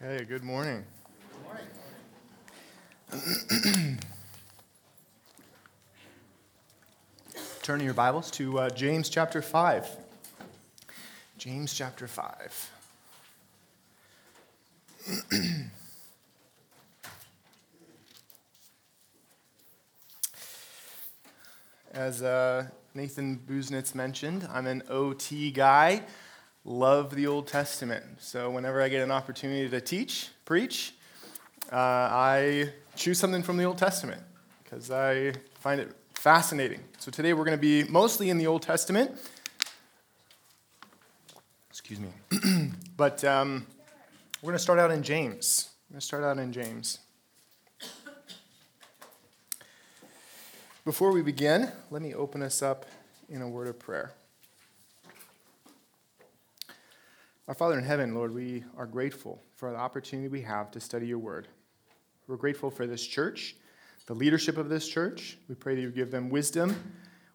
Okay, good morning. Turning your Bibles to uh, James chapter 5. James chapter 5. As uh, Nathan Buznitz mentioned, I'm an OT guy love the Old Testament. So whenever I get an opportunity to teach, preach, uh, I choose something from the Old Testament because I find it fascinating. So today we're going to be mostly in the Old Testament. Excuse me. but um, we're going to start out in James. I'm going to start out in James. Before we begin, let me open us up in a word of prayer. Our Father in heaven, Lord, we are grateful for the opportunity we have to study your word. We're grateful for this church, the leadership of this church. We pray that you give them wisdom.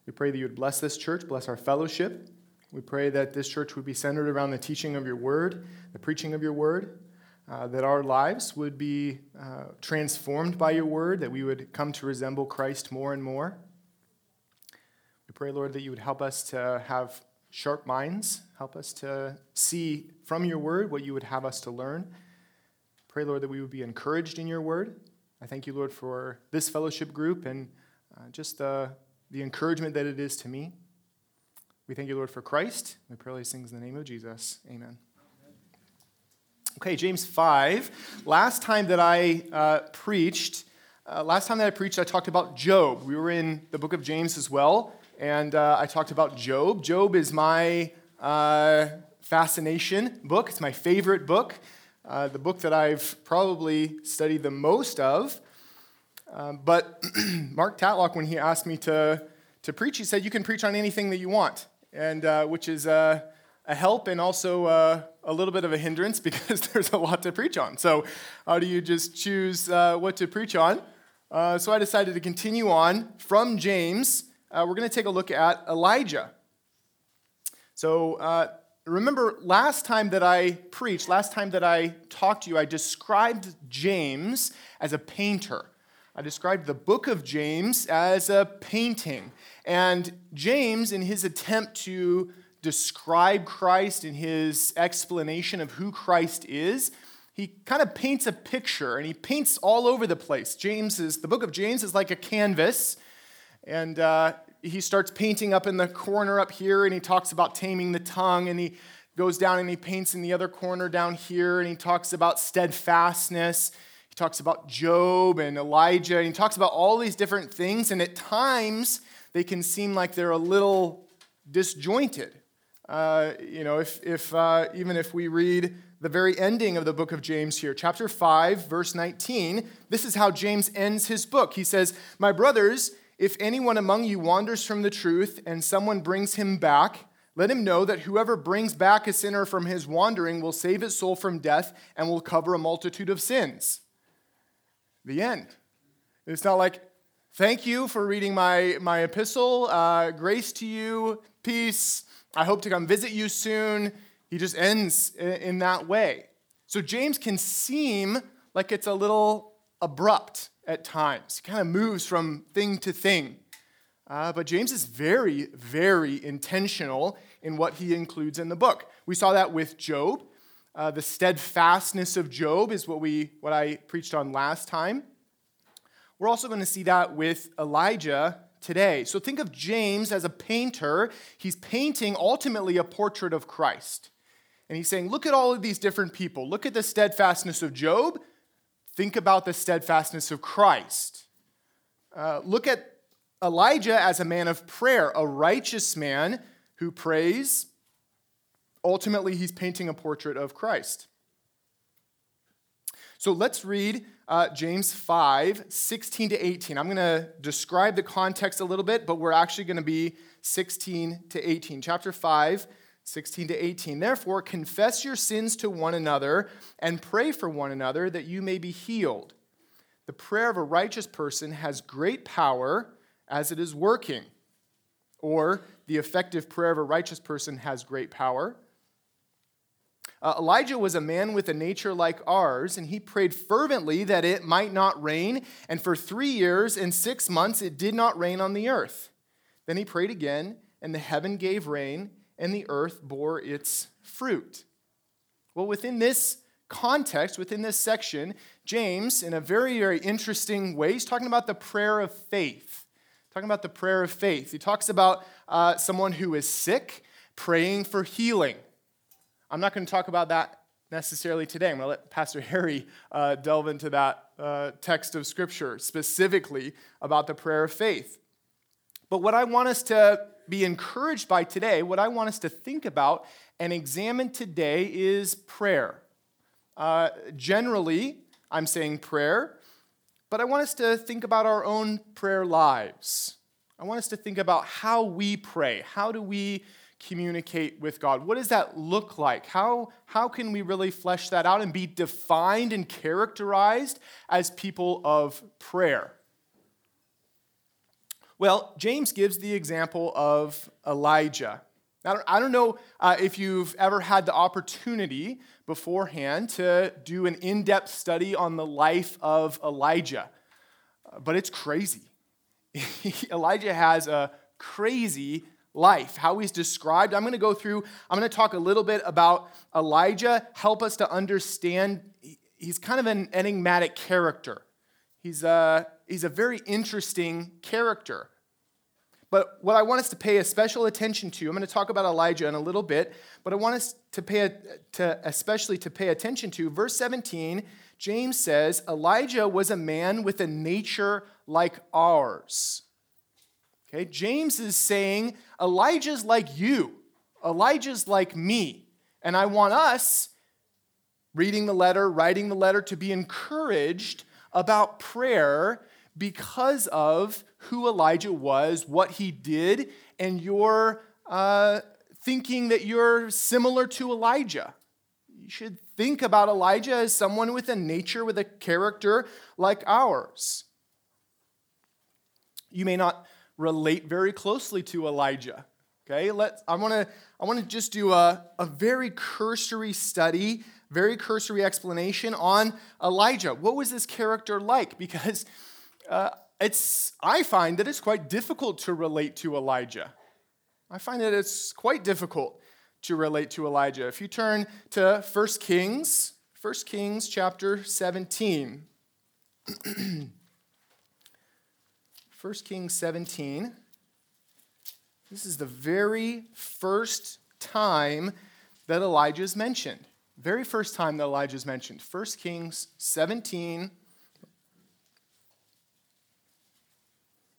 We pray that you would bless this church, bless our fellowship. We pray that this church would be centered around the teaching of your word, the preaching of your word, uh, that our lives would be uh, transformed by your word, that we would come to resemble Christ more and more. We pray, Lord, that you would help us to have sharp minds. Help us to see from your word what you would have us to learn. Pray, Lord, that we would be encouraged in your word. I thank you, Lord, for this fellowship group and uh, just the, the encouragement that it is to me. We thank you, Lord, for Christ. We pray these things in the name of Jesus. Amen. Okay, James 5. Last time that I uh, preached, uh, last time that I preached, I talked about Job. We were in the book of James as well and uh, I talked about Job. Job is my uh, fascination book, it's my favorite book, uh, the book that I've probably studied the most of. Um, but Mark Tatlock, when he asked me to, to preach, he said, You can preach on anything that you want, and uh, which is uh, a help and also uh, a little bit of a hindrance because there's a lot to preach on. So, how do you just choose what to preach on? so, I decided to continue on from James uh, we're going to take a look at Elijah. So, uh, remember last time that I preached, last time that I talked to you, I described James as a painter. I described the book of James as a painting. And James, in his attempt to describe Christ, in his explanation of who Christ is, he kind of paints a picture and he paints all over the place. James is, the book of James is like a canvas and uh, he starts painting up in the corner up here, and he talks about taming the tongue, and he goes down and he paints in the other corner down here, and he talks about steadfastness. He talks about Job and Elijah, and he talks about all these different things, and at times they can seem like they're a little disjointed. Uh, you know, if, if uh, even if we read the very ending of the book of James here, chapter 5, verse 19, this is how James ends his book. He says, My brothers, if anyone among you wanders from the truth and someone brings him back, let him know that whoever brings back a sinner from his wandering will save his soul from death and will cover a multitude of sins. The end. It's not like, thank you for reading my, my epistle, uh, grace to you, peace, I hope to come visit you soon. He just ends in, in that way. So James can seem like it's a little abrupt at times. Kind of moves from thing to thing. Uh, but James is very, very intentional in what he includes in the book. We saw that with Job. Uh, the steadfastness of Job is what, we, what I preached on last time. We're also going to see that with Elijah today. So think of James as a painter. He's painting ultimately a portrait of Christ. And he's saying, look at all of these different people. Look at the steadfastness of Job. Think about the steadfastness of Christ. Uh, look at Elijah as a man of prayer, a righteous man who prays. Ultimately, he's painting a portrait of Christ. So let's read uh, James 5, 16 to 18. I'm going to describe the context a little bit, but we're actually going to be 16 to 18. Chapter 5, 16 to 18. Therefore, confess your sins to one another and pray for one another that you may be healed. The prayer of a righteous person has great power as it is working. Or, the effective prayer of a righteous person has great power. Uh, Elijah was a man with a nature like ours, and he prayed fervently that it might not rain. And for three years and six months, it did not rain on the earth. Then he prayed again, and the heaven gave rain, and the earth bore its fruit. Well, within this context, within this section, James, in a very, very interesting way, he's talking about the prayer of faith. Talking about the prayer of faith. He talks about uh, someone who is sick praying for healing. I'm not going to talk about that necessarily today. I'm going to let Pastor Harry uh, delve into that uh, text of Scripture specifically about the prayer of faith. But what I want us to be encouraged by today, what I want us to think about and examine today is prayer. Uh, generally, I'm saying prayer, but I want us to think about our own prayer lives. I want us to think about how we pray. How do we communicate with God? What does that look like? How, how can we really flesh that out and be defined and characterized as people of prayer? Well, James gives the example of Elijah. Now, I don't know uh, if you've ever had the opportunity beforehand to do an in depth study on the life of Elijah, uh, but it's crazy. Elijah has a crazy life, how he's described. I'm going to go through, I'm going to talk a little bit about Elijah, help us to understand. He's kind of an enigmatic character. He's a, he's a very interesting character. But what I want us to pay a special attention to, I'm going to talk about Elijah in a little bit, but I want us to pay a, to especially to pay attention to verse 17. James says, Elijah was a man with a nature like ours. Okay, James is saying Elijah's like you, Elijah's like me. And I want us, reading the letter, writing the letter, to be encouraged about prayer because of who Elijah was, what he did, and you're uh, thinking that you're similar to Elijah. You should think about Elijah as someone with a nature, with a character like ours. You may not relate very closely to Elijah. Okay, let I want to I want to just do a, a very cursory study, very cursory explanation on Elijah. What was this character like? Because uh, it's, I find that it's quite difficult to relate to Elijah. I find that it's quite difficult to relate to Elijah. If you turn to 1 Kings, 1 Kings chapter 17. 1 Kings 17. This is the very first time that Elijah is mentioned. Very first time that Elijah is mentioned. 1 Kings 17,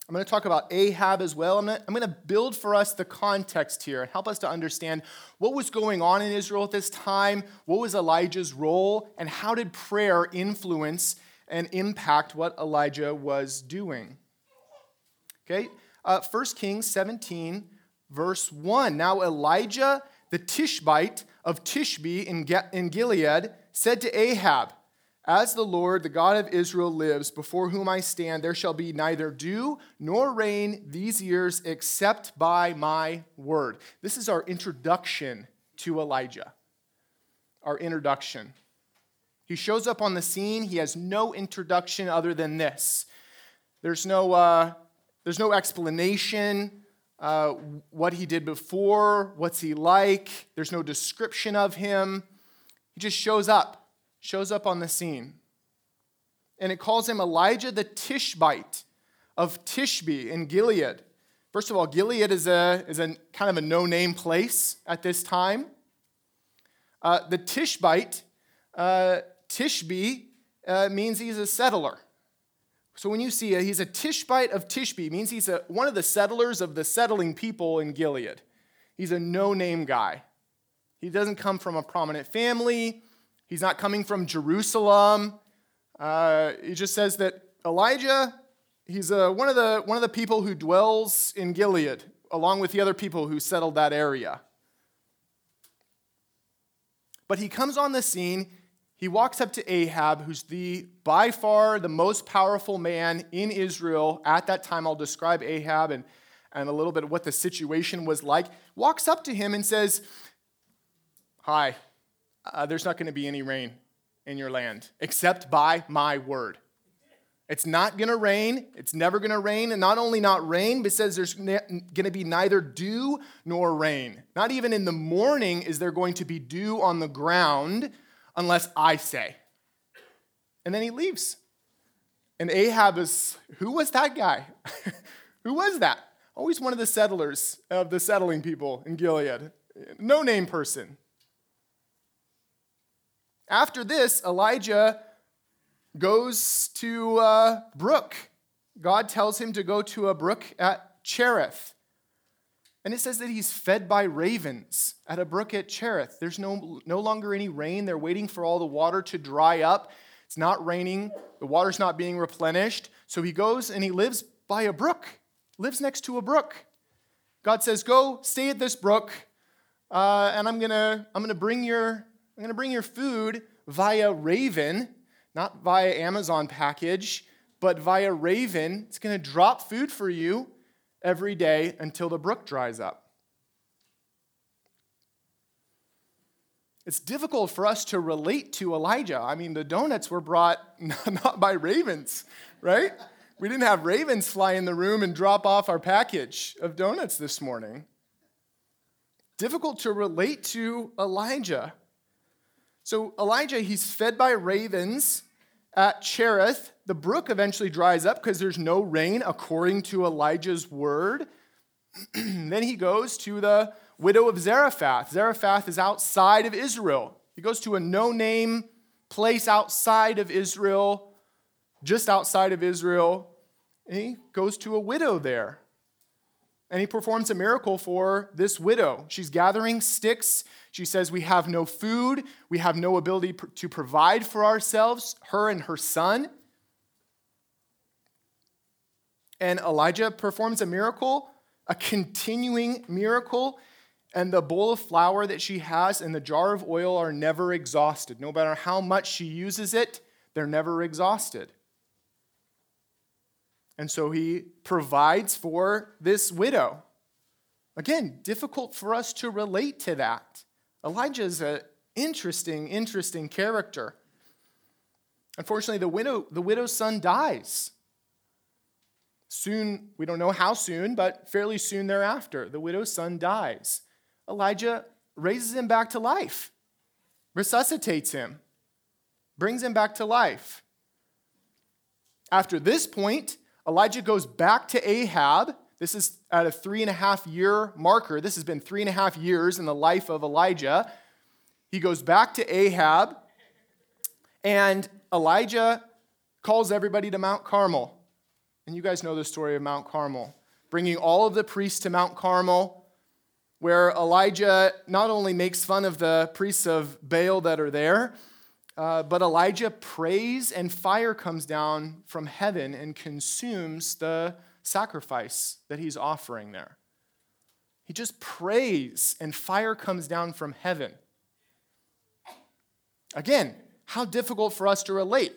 I'm going to talk about Ahab as well. I'm going, to, build for us the context here and help us to understand what was going on in Israel at this time, what was Elijah's role, and how did prayer influence and impact what Elijah was doing. Okay, uh, 1 Kings 17, verse 1. Now Elijah the Tishbite of Tishbe in, in Gilead said to Ahab, as the Lord, the God of Israel, lives, before whom I stand, there shall be neither dew nor rain these years except by my word. This is our introduction to Elijah. Our introduction. He shows up on the scene. He has no introduction other than this. There's no, uh, there's no explanation uh, what he did before, what's he like. There's no description of him. He just shows up shows up on the scene. And it calls him Elijah the Tishbite of Tishbe in Gilead. First of all, Gilead is a, is a kind of a no name place at this time. Uh, the Tishbite, uh, Tishbe, uh, means he's a settler. So when you see a, he's a Tishbite of Tishbe, means he's a, one of the settlers of the settling people in Gilead. He's a no name guy. He doesn't come from a prominent family. He's not coming from Jerusalem. Uh, he just says that Elijah, he's uh, one, of the, one of the people who dwells in Gilead, along with the other people who settled that area. But he comes on the scene. He walks up to Ahab, who's the by far the most powerful man in Israel at that time. I'll describe Ahab and, and a little bit of what the situation was like. Walks up to him and says, Hi, uh, there's not going to be any rain in your land except by my word. It's not going to rain. It's never going to rain. And not only not rain, but says there's going to be neither dew nor rain. Not even in the morning is there going to be dew on the ground unless I say. And then he leaves. And Ahab is, who was that guy? who was that? Always one of the settlers of the settling people in Gilead. No name person. After this, Elijah goes to a brook. God tells him to go to a brook at Cherith. And it says that he's fed by ravens at a brook at Cherith. There's no, no longer any rain. They're waiting for all the water to dry up. It's not raining. The water's not being replenished. So he goes and he lives by a brook, lives next to a brook. God says, Go stay at this brook, uh, and I'm going to I'm gonna bring, your, I'm gonna bring your food via raven not via Amazon package, but via Raven. It's going to drop food for you every day until the brook dries up. It's difficult for us to relate to Elijah. I mean, the donuts were brought not by ravens, right? We didn't have ravens fly in the room and drop off our package of donuts this morning. Difficult to relate to Elijah. So Elijah, he's fed by ravens at Cherith. The brook eventually dries up because there's no rain according to Elijah's word. then he goes to the widow of Zarephath. Zarephath is outside of Israel. He goes to a no name place outside of Israel, just outside of Israel, and he goes to a widow there and he performs a miracle for this widow. She's gathering sticks. She says, We have no food, we have no ability to provide for ourselves, her and her son. And Elijah performs a miracle, a continuing miracle, and the bowl of flour that she has and the jar of oil are never exhausted. No matter how much she uses it, they're never exhausted. And so he provides for this widow. Again, difficult for us to relate to that. Elijah is an interesting, interesting character. Unfortunately, the, widow, the widow's son dies. Soon, we don't know how soon, but fairly soon thereafter, the widow's son dies. Elijah raises him back to life, resuscitates him, brings him back to life. After this point, Elijah goes back to Ahab. This is at a three and a half year marker. This has been three and a half years in the life of Elijah. He goes back to Ahab, and Elijah calls everybody to Mount Carmel. And you guys know the story of Mount Carmel, bringing all of the priests to Mount Carmel, where Elijah not only makes fun of the priests of Baal that are there, uh, but Elijah prays, and fire comes down from heaven and consumes the sacrifice that he's offering there. He just prays, and fire comes down from heaven. Again, how difficult for us to relate.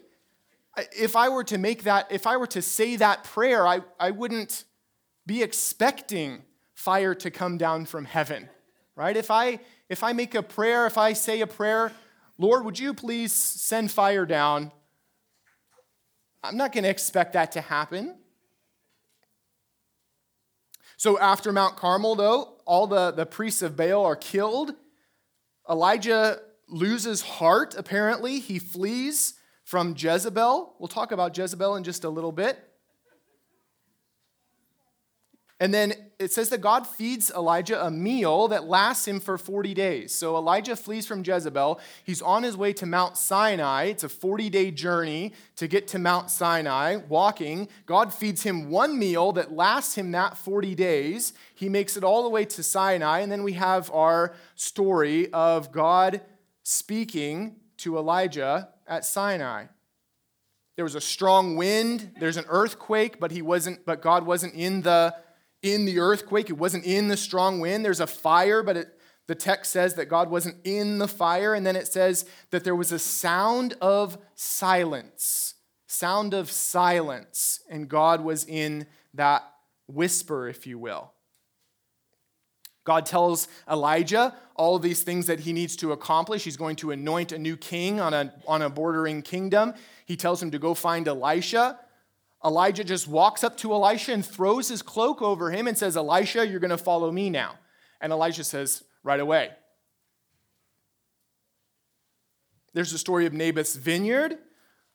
If I were to make that, if I were to say that prayer, I, I wouldn't be expecting fire to come down from heaven, right? If I, if I make a prayer, if I say a prayer, Lord, would you please send fire down? I'm not going to expect that to happen. So after Mount Carmel, though, all the, the priests of Baal are killed. Elijah loses heart, apparently. He flees from Jezebel. We'll talk about Jezebel in just a little bit. And then it says that God feeds Elijah a meal that lasts him for 40 days. So Elijah flees from Jezebel. He's on his way to Mount Sinai. It's a 40 day journey to get to Mount Sinai, walking. God feeds him one meal that lasts him that 40 days. He makes it all the way to Sinai. And then we have our story of God speaking to Elijah at Sinai. There was a strong wind, there's an earthquake, but he wasn't but God wasn't in the in the earthquake, it wasn't in the strong wind. There's a fire, but it, the text says that God wasn't in the fire. And then it says that there was a sound of silence, sound of silence, and God was in that whisper, if you will. God tells Elijah all these things that he needs to accomplish. He's going to anoint a new king on a, on a bordering kingdom. He tells him to go find Elisha. Elijah just walks up to Elisha and throws his cloak over him and says, Elisha, you're going to follow me now. And Elisha says, right away. There's the story of Naboth's vineyard.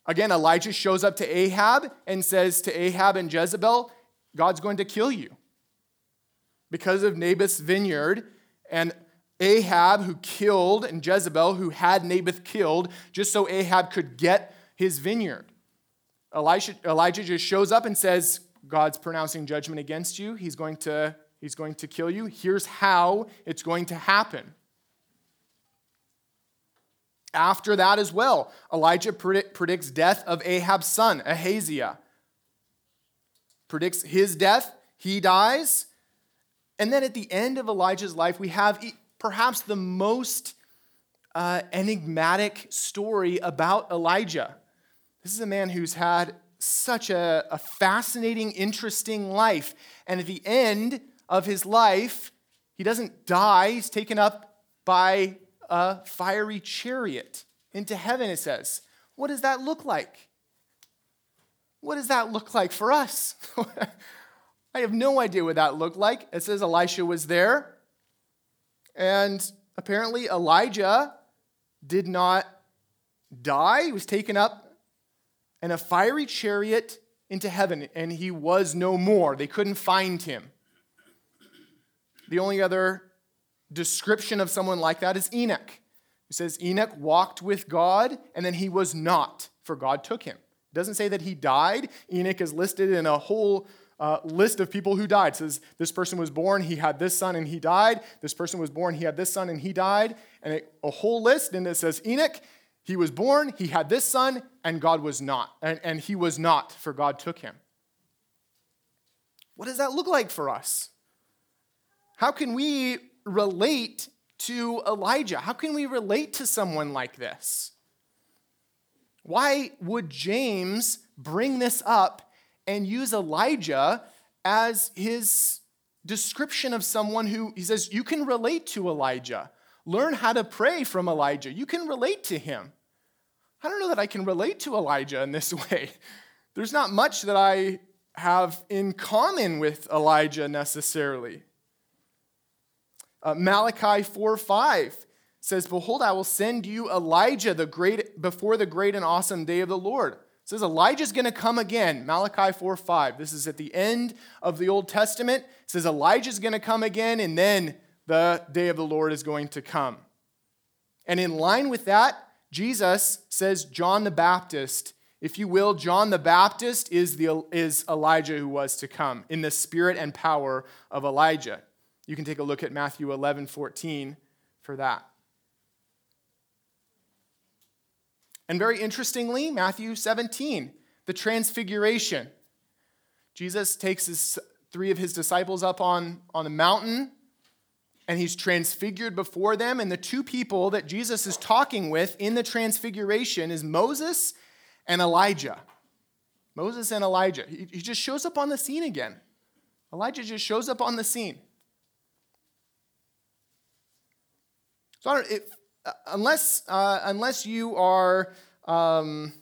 Again, Elijah shows up to Ahab and says to Ahab and Jezebel, God's going to kill you because of Naboth's vineyard and Ahab, who killed, and Jezebel, who had Naboth killed, just so Ahab could get his vineyard. Elijah, Elijah just shows up and says, God's pronouncing judgment against you. He's going, to, he's going to kill you. Here's how it's going to happen. After that, as well, Elijah predicts death of Ahab's son, Ahaziah. Predicts his death. He dies. And then at the end of Elijah's life, we have perhaps the most uh, enigmatic story about Elijah. This is a man who's had such a, a fascinating, interesting life. And at the end of his life, he doesn't die, he's taken up by a fiery chariot into heaven, it says. What does that look like? What does that look like for us? I have no idea what that looked like. It says Elisha was there. And apparently, Elijah did not die. He was taken up in a fiery chariot into heaven, and he was no more. They couldn't find him. The only other description of someone like that is Enoch. It says Enoch walked with God, and then he was not, for God took him. It doesn't say that he died. Enoch is listed in a whole uh, list of people who died. It says this person was born, he had this son, and he died. This person was born, he had this son, and he died. And it, a whole list, and it says Enoch, he was born, he had this son, and God was not. And, and he was not, for God took him. What does that look like for us? How can we relate to Elijah? How can we relate to someone like this? Why would James bring this up and use Elijah as his description of someone who, he says, you can relate to Elijah. Learn how to pray from Elijah. You can relate to him. I don't know that I can relate to Elijah in this way. There's not much that I have in common with Elijah necessarily. Uh, Malachi 4 5 says, Behold, I will send you Elijah the great, before the great and awesome day of the Lord says Elijah's going to come again. Malachi 4 5. This is at the end of the Old Testament. It says Elijah's going to come again, and then the day of the Lord is going to come. And in line with that, Jesus says John the Baptist, if you will, John the Baptist is, the, is Elijah who was to come in the spirit and power of Elijah. You can take a look at Matthew 11 14 for that. And very interestingly, Matthew 17, the transfiguration. Jesus takes his, three of his disciples up on, on a mountain and he's transfigured before them. And the two people that Jesus is talking with in the transfiguration is Moses and Elijah. Moses and Elijah. He, he just shows up on the scene again. Elijah just shows up on the scene. So it, uh, unless, uh, unless you are, um,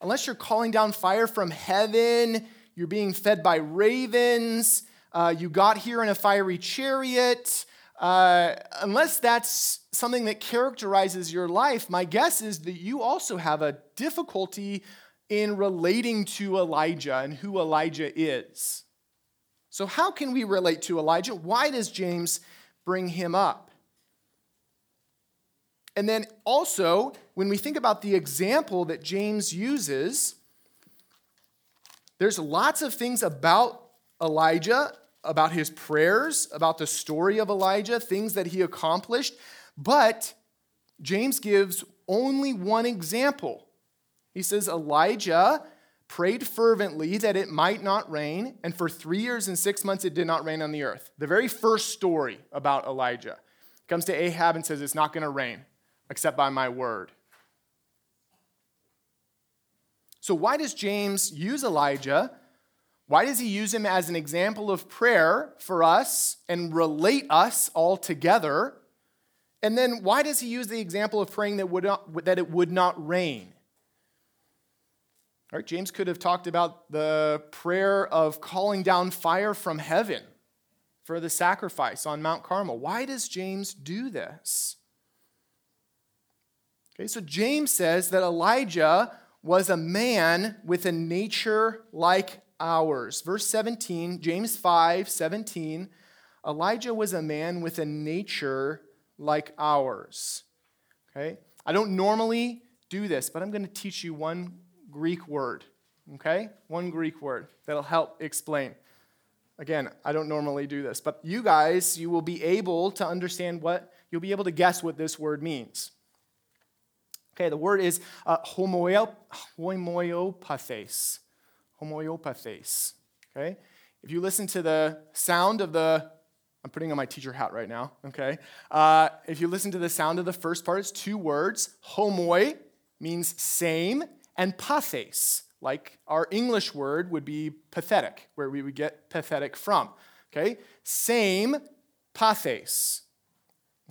unless you're calling down fire from heaven, you're being fed by ravens, uh, you got here in a fiery chariot, uh, unless that's something that characterizes your life, my guess is that you also have a difficulty in relating to Elijah and who Elijah is. So, how can we relate to Elijah? Why does James bring him up? And then also, when we think about the example that James uses, there's lots of things about Elijah, about his prayers, about the story of Elijah, things that he accomplished, but James gives only one example. He says, Elijah prayed fervently that it might not rain, and for three years and six months it did not rain on the earth. The very first story about Elijah comes to Ahab and says, It's not going to rain except by my word. So, why does James use Elijah? Why does he use him as an example of prayer for us and relate us all together? And then why does he use the example of praying that, would not, that it would not rain? All right, James could have talked about the prayer of calling down fire from heaven for the sacrifice on Mount Carmel. Why does James do this? Okay, so James says that Elijah was a man with a nature like ours. Verse 17, James 5 17, Elijah was a man with a nature like ours. Okay? I don't normally do this, but I'm going to teach you one Greek word. Okay? One Greek word that'll help explain. Again, I don't normally do this, but you guys, you will be able to understand what, you'll be able to guess what this word means. Okay, the word is uh, homoiopathes homoiopathes. Okay? If you listen to the sound of the, I'm putting on my teacher hat right now, okay? Uh, if you listen to the sound of the first part, it's two words. Homoi means same, and pathes, like our English word would be pathetic, where we would get pathetic from. Okay? Same, pathes.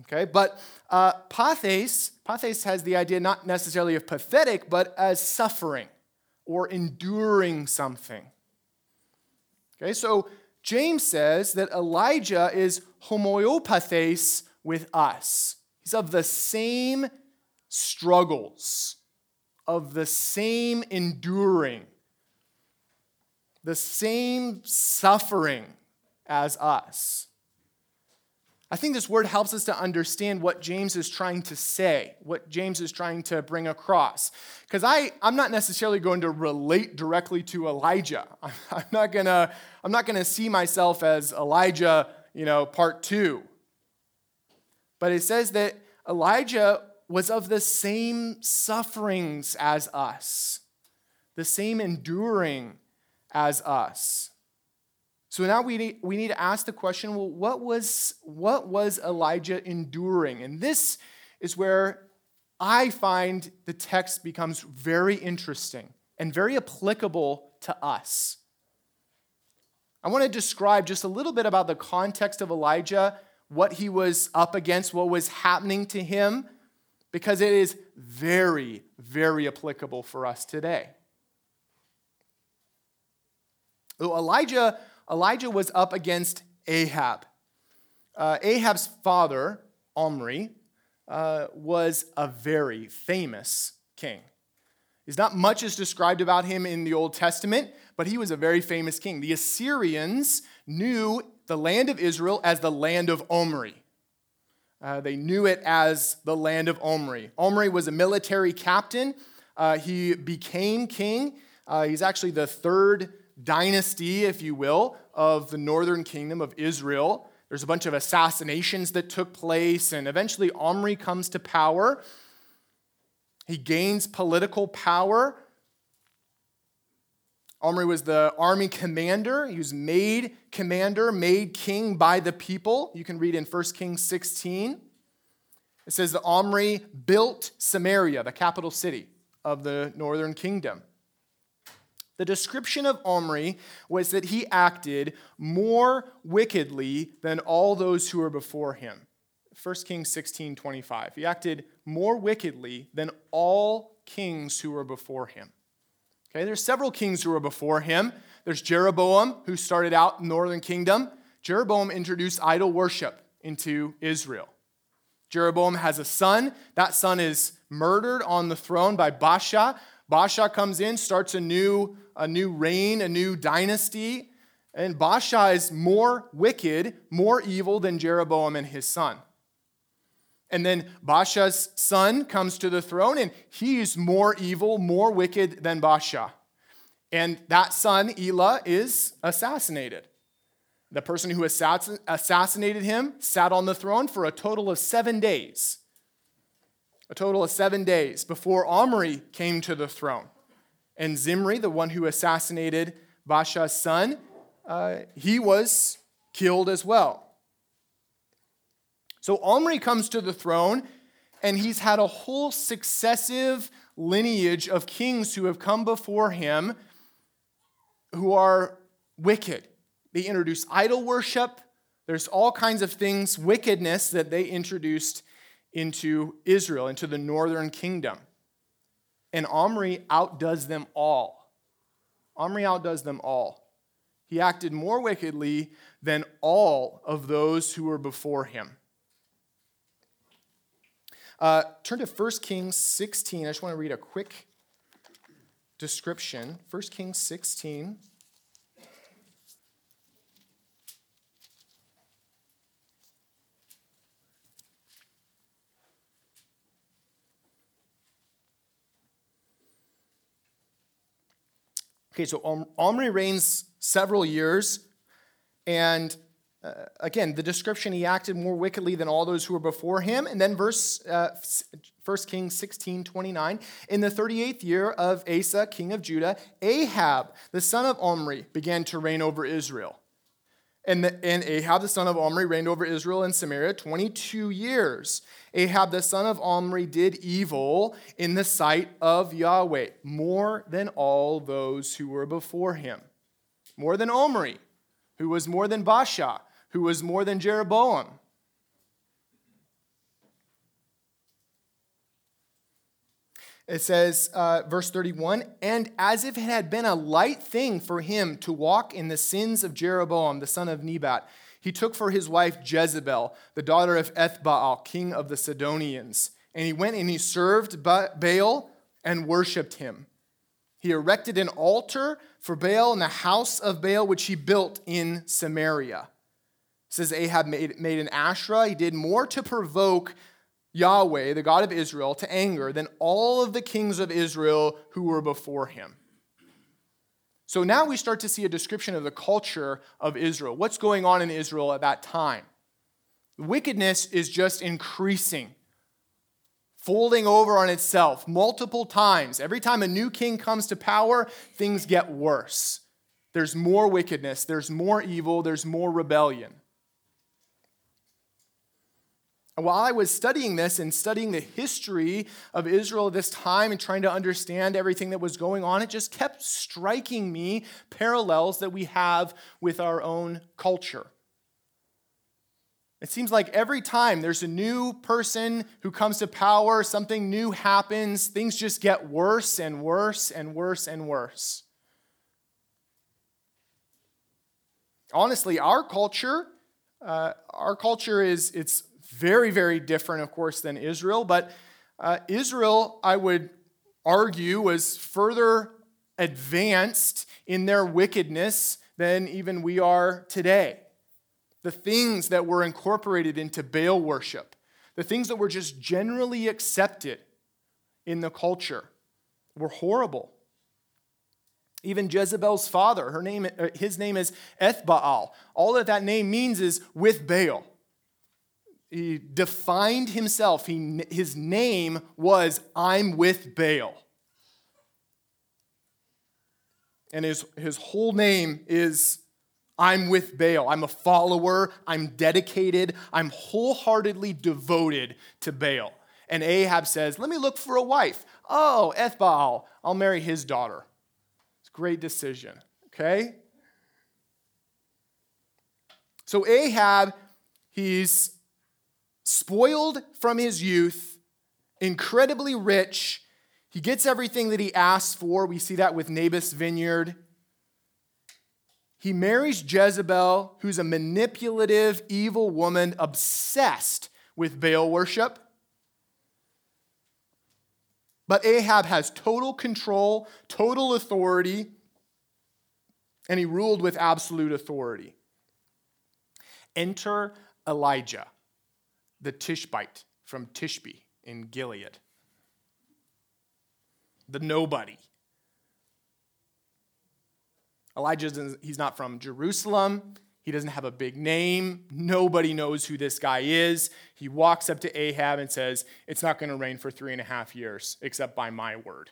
Okay? But uh, pathes, pathes has the idea not necessarily of pathetic, but as suffering or enduring something. Okay, so James says that Elijah is homoiopathes with us. He's of the same struggles, of the same enduring, the same suffering as us. I think this word helps us to understand what James is trying to say, what James is trying to bring across. Because I'm not necessarily going to relate directly to Elijah. I'm not gonna, I'm not gonna see myself as Elijah, you know, part two. But it says that Elijah was of the same sufferings as us, the same enduring as us. So now we need, we need to ask the question well, what was, what was Elijah enduring? And this is where I find the text becomes very interesting and very applicable to us. I want to describe just a little bit about the context of Elijah, what he was up against, what was happening to him, because it is very, very applicable for us today. Elijah Elijah was up against Ahab. Uh, Ahab's father, Omri, uh, was a very famous king. There's not much is described about him in the Old Testament, but he was a very famous king. The Assyrians knew the land of Israel as the land of Omri. Uh, they knew it as the land of Omri. Omri was a military captain. Uh, he became king. Uh, he's actually the third dynasty, if you will, of the northern kingdom of Israel. There's a bunch of assassinations that took place, and eventually Omri comes to power. He gains political power. Omri was the army commander. He was made commander, made king by the people. You can read in 1 Kings 16. It says that Omri built Samaria, the capital city of the northern kingdom. The description of Omri was that he acted more wickedly than all those who were before him. 1 Kings 16 25. He acted more wickedly than all kings who were before him. Okay, there's several kings who were before him. There's Jeroboam, who started out northern kingdom. Jeroboam introduced idol worship into Israel. Jeroboam has a son. That son is murdered on the throne by Baasha. Baasha comes in, starts a new a new reign, a new dynasty. And Baasha is more wicked, more evil than Jeroboam and his son. And then Baasha's son comes to the throne, and he's more evil, more wicked than Baasha. And that son, Elah, is assassinated. The person who assassinated him sat on the throne for a total of seven days. A total of seven days before Omri came to the throne. And Zimri, the one who assassinated Baasha's son, uh, he was killed as well. So Omri comes to the throne, and he's had a whole successive lineage of kings who have come before him who are wicked. They introduce idol worship. There's all kinds of things, wickedness that they introduced into Israel, into the northern kingdom. And Omri outdoes them all. Omri outdoes them all. He acted more wickedly than all of those who were before him. Uh, turn to 1 Kings 16. I just want to read a quick description. 1 Kings 16. Okay, so Omri reigns several years, and uh, again, the description, he acted more wickedly than all those who were before him. And then verse uh, 1 Kings 16, 29. In the 38th year of Asa, king of Judah, Ahab, the son of Omri, began to reign over Israel. And, the, and Ahab, the son of Omri, reigned over Israel and Samaria 22 years. Ahab, the son of Omri, did evil in the sight of Yahweh, more than all those who were before him. More than Omri, who was more than Baasha, who was more than Jeroboam. It says, uh, verse 31, and as if it had been a light thing for him to walk in the sins of Jeroboam, the son of Nebat, he took for his wife Jezebel, the daughter of Ethbaal, king of the Sidonians. And he went and he served Baal and worshiped him. He erected an altar for Baal in the house of Baal, which he built in Samaria says Ahab made, made an Asherah. He did more to provoke Yahweh, the God of Israel, to anger than all of the kings of Israel who were before him. So now we start to see a description of the culture of Israel. What's going on in Israel at that time? Wickedness is just increasing, folding over on itself multiple times. Every time a new king comes to power, things get worse. There's more wickedness, there's more evil, there's more rebellion while I was studying this and studying the history of Israel at this time and trying to understand everything that was going on, it just kept striking me parallels that we have with our own culture. It seems like every time there's a new person who comes to power, something new happens, things just get worse and worse and worse and worse. Honestly, our culture, uh, our culture is it's very, very different, of course, than Israel. But uh, Israel, I would argue, was further advanced in their wickedness than even we are today. The things that were incorporated into Baal worship, the things that were just generally accepted in the culture, were horrible. Even Jezebel's father, her name, uh, his name is Ethbaal. All that that name means is with Baal he defined himself. He, his name was I'm with Baal. And his, his whole name is I'm with Baal. I'm a follower. I'm dedicated. I'm wholeheartedly devoted to Baal. And Ahab says, Let me look for a wife. Oh, Ethbaal, I'll marry his daughter. It's a great decision, okay? So Ahab, he's spoiled from his youth, incredibly rich. He gets everything that he asks for. We see that with Naboth's vineyard. He marries Jezebel, who's a manipulative, evil woman obsessed with Baal worship. But Ahab has total control, total authority, and he ruled with absolute authority. Enter Elijah the Tishbite from Tishbe in Gilead. The nobody. Elijah, he's not from Jerusalem. He doesn't have a big name. Nobody knows who this guy is. He walks up to Ahab and says, It's not going to rain for three and a half years, except by my word.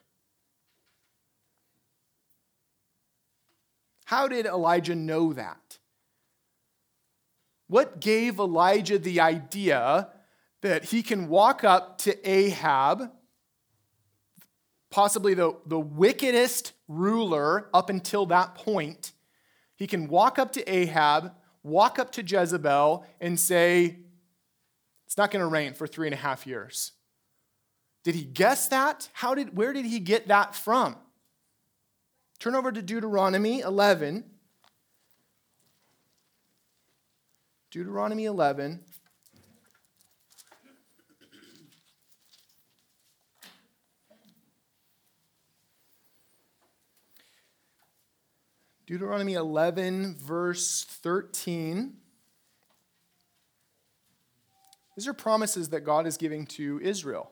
How did Elijah know that? What gave Elijah the idea that he can walk up to Ahab, possibly the, the wickedest ruler up until that point, He can walk up to Ahab, walk up to Jezebel, and say, It's not going to rain for three and a half years. Did he guess that? How did, where did he get that from? Turn over to Deuteronomy 11. Deuteronomy 11. Deuteronomy 11, verse 13. These are promises that God is giving to Israel,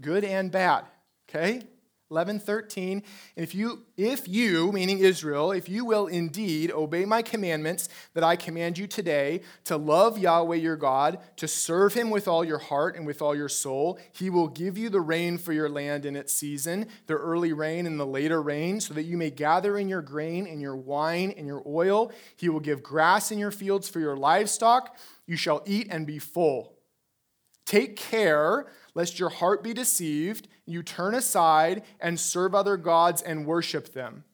good and bad. Okay? 11, 13. If you, if you, meaning Israel, if you will indeed obey my commandments that I command you today, to love Yahweh your God, to serve him with all your heart and with all your soul, he will give you the rain for your land in its season, the early rain and the later rain, so that you may gather in your grain and your wine and your oil. He will give grass in your fields for your livestock. You shall eat and be full. Take care lest your heart be deceived, you turn aside and serve other gods and worship them.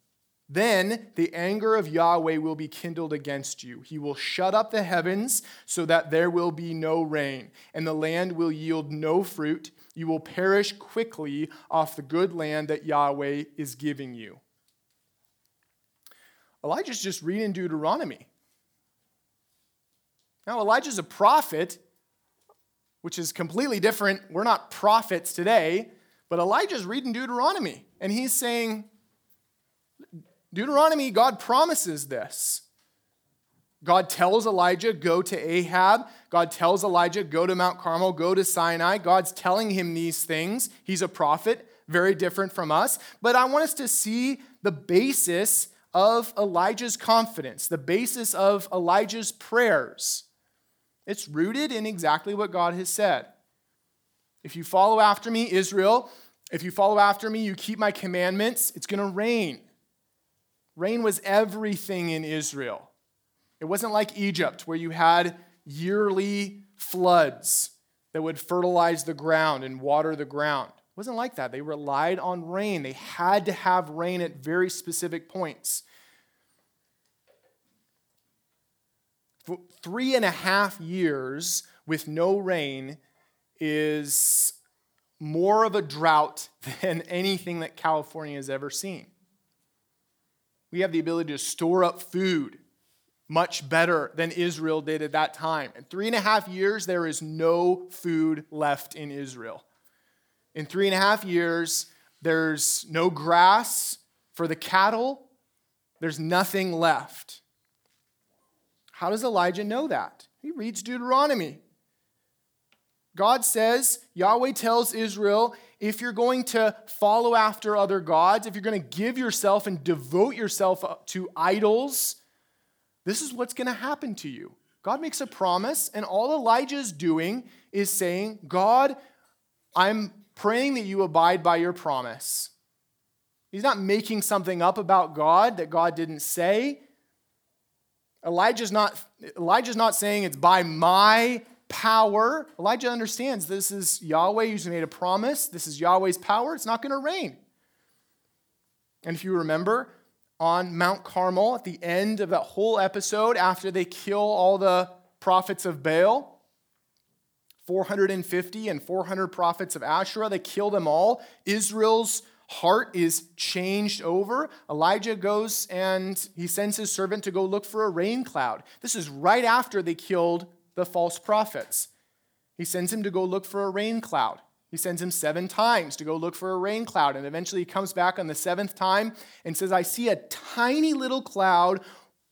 Then the anger of Yahweh will be kindled against you. He will shut up the heavens so that there will be no rain, and the land will yield no fruit. You will perish quickly off the good land that Yahweh is giving you. Elijah's just reading Deuteronomy. Now, Elijah's a prophet, which is completely different. We're not prophets today, but Elijah's reading Deuteronomy, and he's saying, Deuteronomy, God promises this. God tells Elijah, go to Ahab. God tells Elijah, go to Mount Carmel, go to Sinai. God's telling him these things. He's a prophet, very different from us. But I want us to see the basis of Elijah's confidence, the basis of Elijah's prayers. It's rooted in exactly what God has said. If you follow after me, Israel, if you follow after me, you keep my commandments, it's going to rain. Rain was everything in Israel. It wasn't like Egypt, where you had yearly floods that would fertilize the ground and water the ground. It wasn't like that. They relied on rain. They had to have rain at very specific points. three and a half years with no rain is more of a drought than anything that California has ever seen. We have the ability to store up food much better than Israel did at that time. In three and a half years, there is no food left in Israel. In three and a half years, there's no grass for the cattle, there's nothing left. How does Elijah know that? He reads Deuteronomy. God says, Yahweh tells Israel, if you're going to follow after other gods, if you're going to give yourself and devote yourself to idols, this is what's going to happen to you. God makes a promise, and all Elijah is doing is saying, God, I'm praying that you abide by your promise. He's not making something up about God that God didn't say. Elijah's not, Elijah's not saying it's by my power. Elijah understands this is Yahweh who's made a promise. This is Yahweh's power. It's not going to rain. And if you remember, on Mount Carmel, at the end of that whole episode, after they kill all the prophets of Baal, 450 and 400 prophets of Asherah, they kill them all. Israel's heart is changed over. Elijah goes and he sends his servant to go look for a rain cloud. This is right after they killed the false prophets. He sends him to go look for a rain cloud. He sends him seven times to go look for a rain cloud. And eventually he comes back on the seventh time and says, I see a tiny little cloud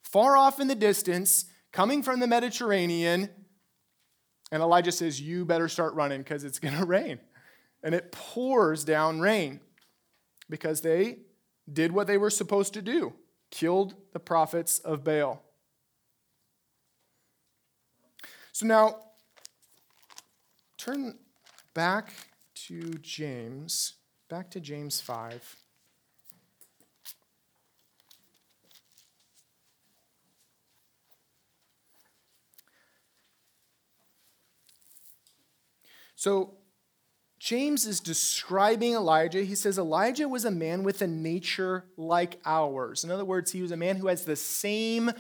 far off in the distance coming from the Mediterranean. And Elijah says, You better start running because it's going to rain. And it pours down rain because they did what they were supposed to do killed the prophets of Baal. So now, turn back to James, back to James 5. So, James is describing Elijah. He says Elijah was a man with a nature like ours. In other words, he was a man who has the same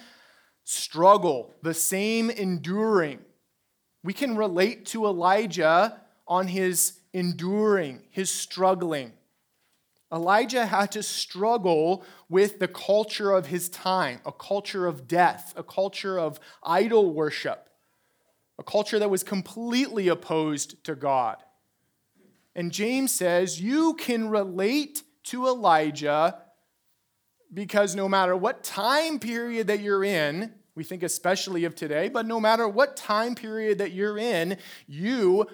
struggle, the same enduring. We can relate to Elijah on his enduring, his struggling. Elijah had to struggle with the culture of his time, a culture of death, a culture of idol worship, a culture that was completely opposed to God. And James says, You can relate to Elijah because no matter what time period that you're in, we think especially of today, but no matter what time period that you're in, you,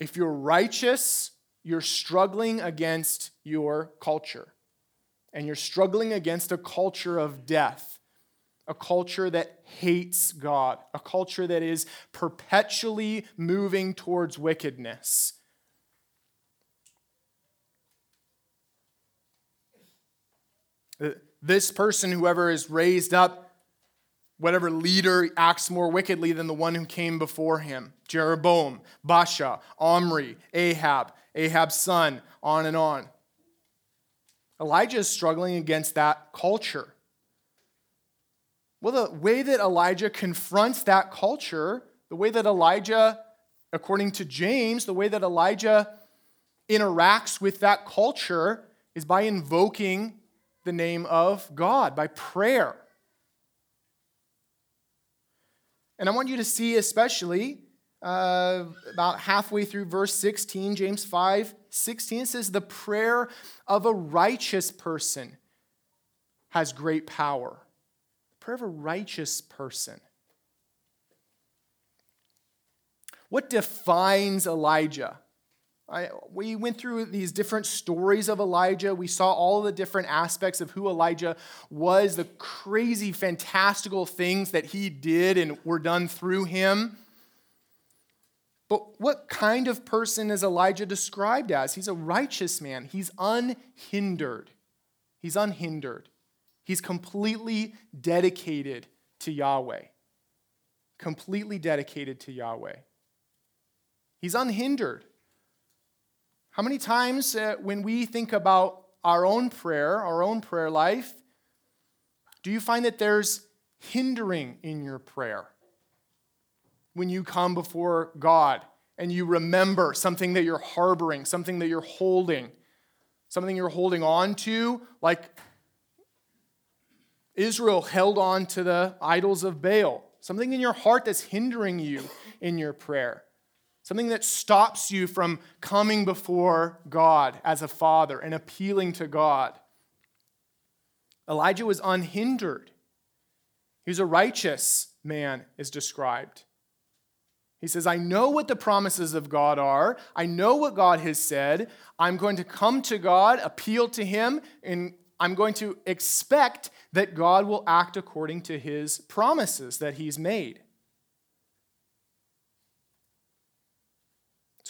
if you're righteous, you're struggling against your culture. And you're struggling against a culture of death, a culture that hates God, a culture that is perpetually moving towards wickedness. Uh, This person, whoever is raised up, whatever leader acts more wickedly than the one who came before him Jeroboam, Baasha, Omri, Ahab, Ahab's son, on and on. Elijah is struggling against that culture. Well, the way that Elijah confronts that culture, the way that Elijah, according to James, the way that Elijah interacts with that culture is by invoking the name of God by prayer. And I want you to see, especially uh, about halfway through verse 16, James 5 16 says, The prayer of a righteous person has great power. The prayer of a righteous person. What defines Elijah? We went through these different stories of Elijah. We saw all the different aspects of who Elijah was, the crazy, fantastical things that he did and were done through him. But what kind of person is Elijah described as? He's a righteous man, he's unhindered. He's unhindered. He's completely dedicated to Yahweh. Completely dedicated to Yahweh. He's unhindered. How many times uh, when we think about our own prayer, our own prayer life, do you find that there's hindering in your prayer? When you come before God and you remember something that you're harboring, something that you're holding, something you're holding on to, like Israel held on to the idols of Baal, something in your heart that's hindering you in your prayer something that stops you from coming before God as a father and appealing to God. Elijah was unhindered. He was a righteous man, is described. He says, I know what the promises of God are. I know what God has said. I'm going to come to God, appeal to Him, and I'm going to expect that God will act according to His promises that He's made.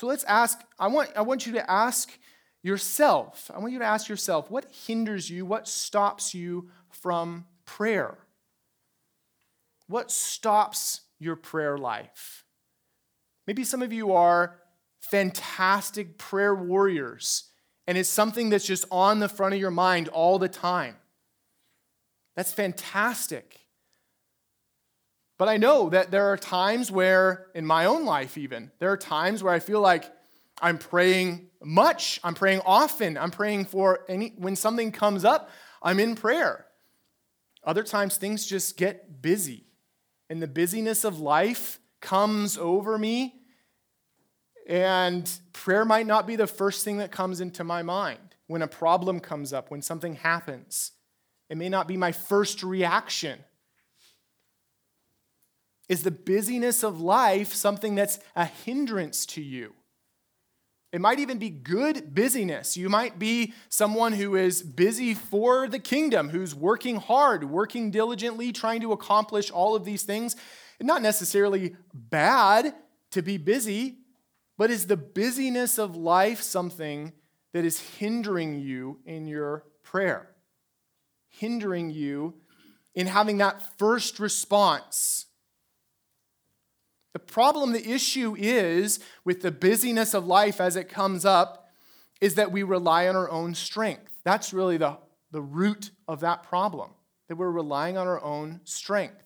So let's ask, I want, I want you to ask yourself, I want you to ask yourself, what hinders you, what stops you from prayer? What stops your prayer life? Maybe some of you are fantastic prayer warriors, and it's something that's just on the front of your mind all the time. That's fantastic. But I know that there are times where, in my own life even, there are times where I feel like I'm praying much, I'm praying often, I'm praying for any, when something comes up, I'm in prayer. Other times things just get busy, and the busyness of life comes over me, and prayer might not be the first thing that comes into my mind when a problem comes up, when something happens. It may not be my first reaction. Is the busyness of life something that's a hindrance to you? It might even be good busyness. You might be someone who is busy for the kingdom, who's working hard, working diligently, trying to accomplish all of these things. Not necessarily bad to be busy, but is the busyness of life something that is hindering you in your prayer? Hindering you in having that first response The problem, the issue is with the busyness of life as it comes up, is that we rely on our own strength. That's really the, the root of that problem, that we're relying on our own strength.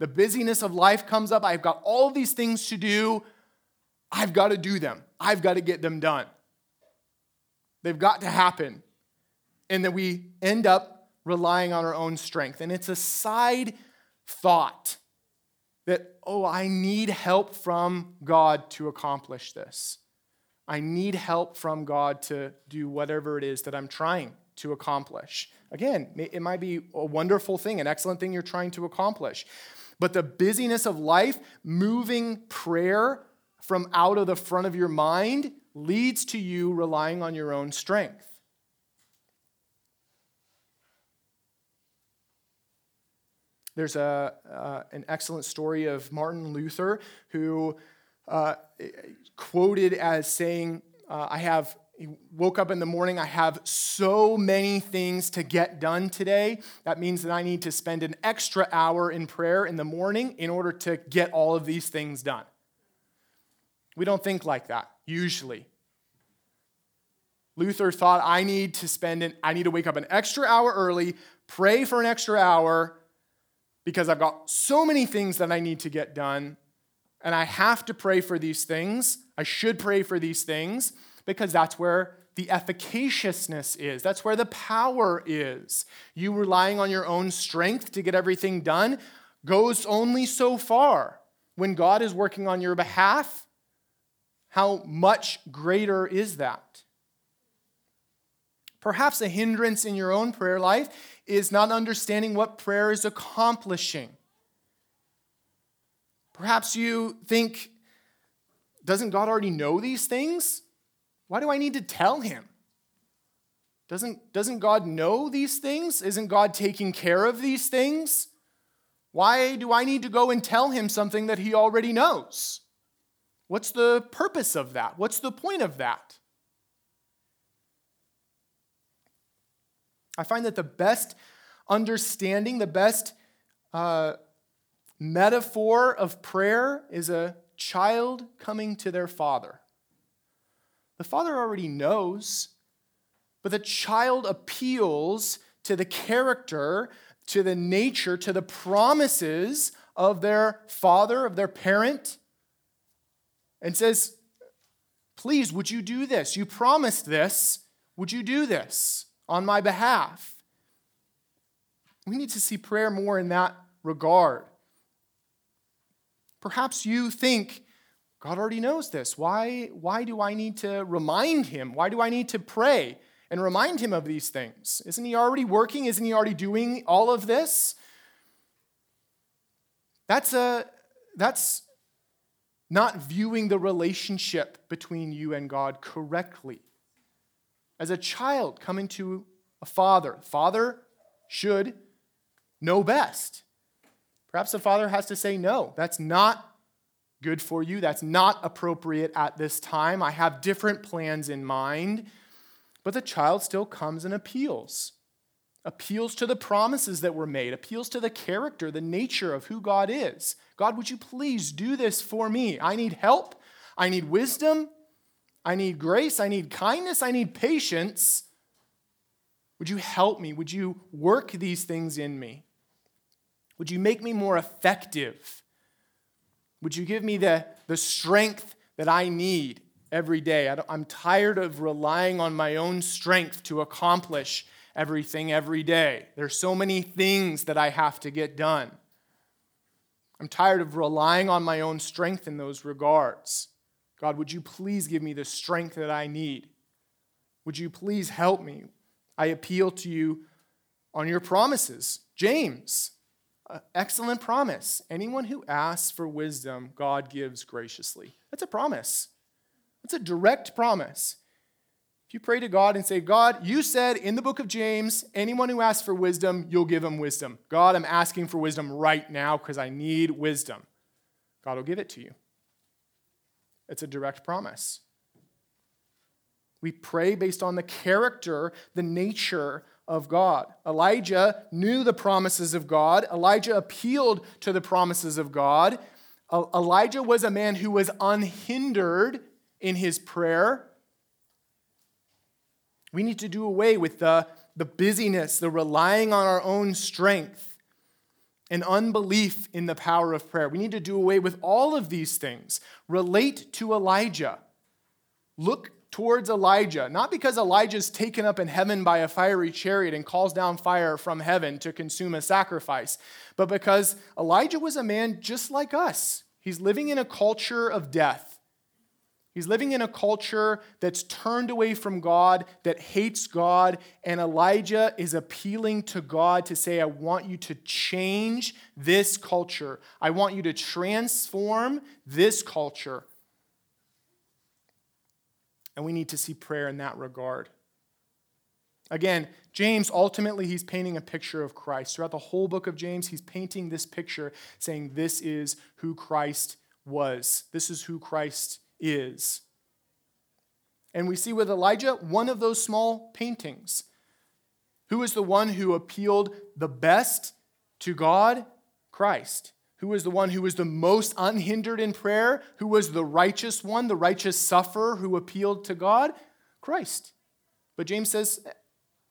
The busyness of life comes up. I've got all these things to do. I've got to do them. I've got to get them done. They've got to happen. And then we end up relying on our own strength. And it's a side thought that, oh, I need help from God to accomplish this. I need help from God to do whatever it is that I'm trying to accomplish. Again, it might be a wonderful thing, an excellent thing you're trying to accomplish. But the busyness of life, moving prayer from out of the front of your mind, leads to you relying on your own strength. There's a, uh, an excellent story of Martin Luther who uh, quoted as saying, uh, I have, he woke up in the morning, I have so many things to get done today. That means that I need to spend an extra hour in prayer in the morning in order to get all of these things done. We don't think like that, usually. Luther thought, I need to spend an, I need to wake up an extra hour early, pray for an extra hour, because I've got so many things that I need to get done, and I have to pray for these things. I should pray for these things because that's where the efficaciousness is. That's where the power is. You relying on your own strength to get everything done goes only so far. When God is working on your behalf, how much greater is that? Perhaps a hindrance in your own prayer life is not understanding what prayer is accomplishing. Perhaps you think, doesn't God already know these things? Why do I need to tell him? Doesn't, doesn't God know these things? Isn't God taking care of these things? Why do I need to go and tell him something that he already knows? What's the purpose of that? What's the point of that? I find that the best understanding, the best uh, metaphor of prayer is a child coming to their father. The father already knows, but the child appeals to the character, to the nature, to the promises of their father, of their parent, and says, Please, would you do this? You promised this. Would you do this? On my behalf. We need to see prayer more in that regard. Perhaps you think, God already knows this. Why, why do I need to remind him? Why do I need to pray and remind him of these things? Isn't he already working? Isn't he already doing all of this? That's, a, that's not viewing the relationship between you and God correctly as a child coming to a father. Father should know best. Perhaps the father has to say, No, that's not good for you. That's not appropriate at this time. I have different plans in mind. But the child still comes and appeals. Appeals to the promises that were made, appeals to the character, the nature of who God is. God, would you please do this for me? I need help. I need wisdom. I need grace, I need kindness, I need patience. Would you help me? Would you work these things in me? Would you make me more effective? Would you give me the, the strength that I need every day? I am tired of relying on my own strength to accomplish everything every day. There's so many things that I have to get done. I'm tired of relying on my own strength in those regards. God, would you please give me the strength that I need? Would you please help me? I appeal to you on your promises. James, excellent promise. Anyone who asks for wisdom, God gives graciously. That's a promise. That's a direct promise. If you pray to God and say, God, you said in the book of James, anyone who asks for wisdom, you'll give him wisdom. God, I'm asking for wisdom right now because I need wisdom. God will give it to you. It's a direct promise. We pray based on the character, the nature of God. Elijah knew the promises of God. Elijah appealed to the promises of God. Elijah was a man who was unhindered in his prayer. We need to do away with the, the busyness, the relying on our own strength, and unbelief in the power of prayer. We need to do away with all of these things. Relate to Elijah. Look towards Elijah, not because Elijah is taken up in heaven by a fiery chariot and calls down fire from heaven to consume a sacrifice, but because Elijah was a man just like us. He's living in a culture of death. He's living in a culture that's turned away from God, that hates God, and Elijah is appealing to God to say, I want you to change this culture. I want you to transform this culture. And we need to see prayer in that regard. Again, James, ultimately, he's painting a picture of Christ. Throughout the whole book of James, he's painting this picture, saying, This is who Christ was. This is who Christ is. And we see with Elijah one of those small paintings. Who is the one who appealed the best to God? Christ. Who was the one who was the most unhindered in prayer? Who was the righteous one, the righteous sufferer who appealed to God? Christ. But James says,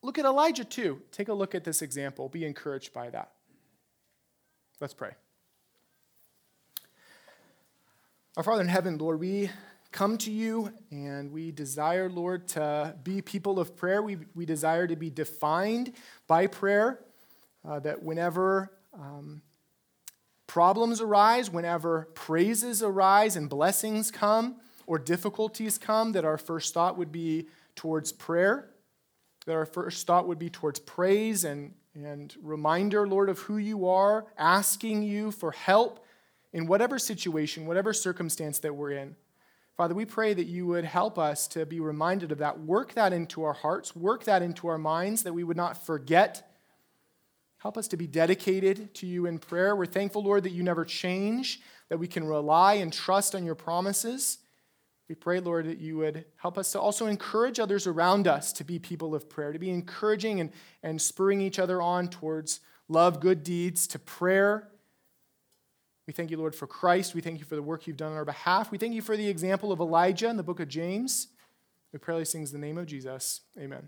look at Elijah too. Take a look at this example. Be encouraged by that. Let's pray. Our Father in heaven, Lord, we come to you and we desire, Lord, to be people of prayer. We, we desire to be defined by prayer, uh, that whenever um, problems arise, whenever praises arise and blessings come or difficulties come, that our first thought would be towards prayer, that our first thought would be towards praise and, and reminder, Lord, of who you are, asking you for help in whatever situation, whatever circumstance that we're in. Father, we pray that you would help us to be reminded of that. Work that into our hearts, work that into our minds, that we would not forget. Help us to be dedicated to you in prayer. We're thankful, Lord, that you never change, that we can rely and trust on your promises. We pray, Lord, that you would help us to also encourage others around us to be people of prayer, to be encouraging and, and spurring each other on towards love, good deeds, to prayer we thank you, Lord, for Christ. We thank you for the work you've done on our behalf. We thank you for the example of Elijah in the book of James. We pray these things in the name of Jesus. Amen.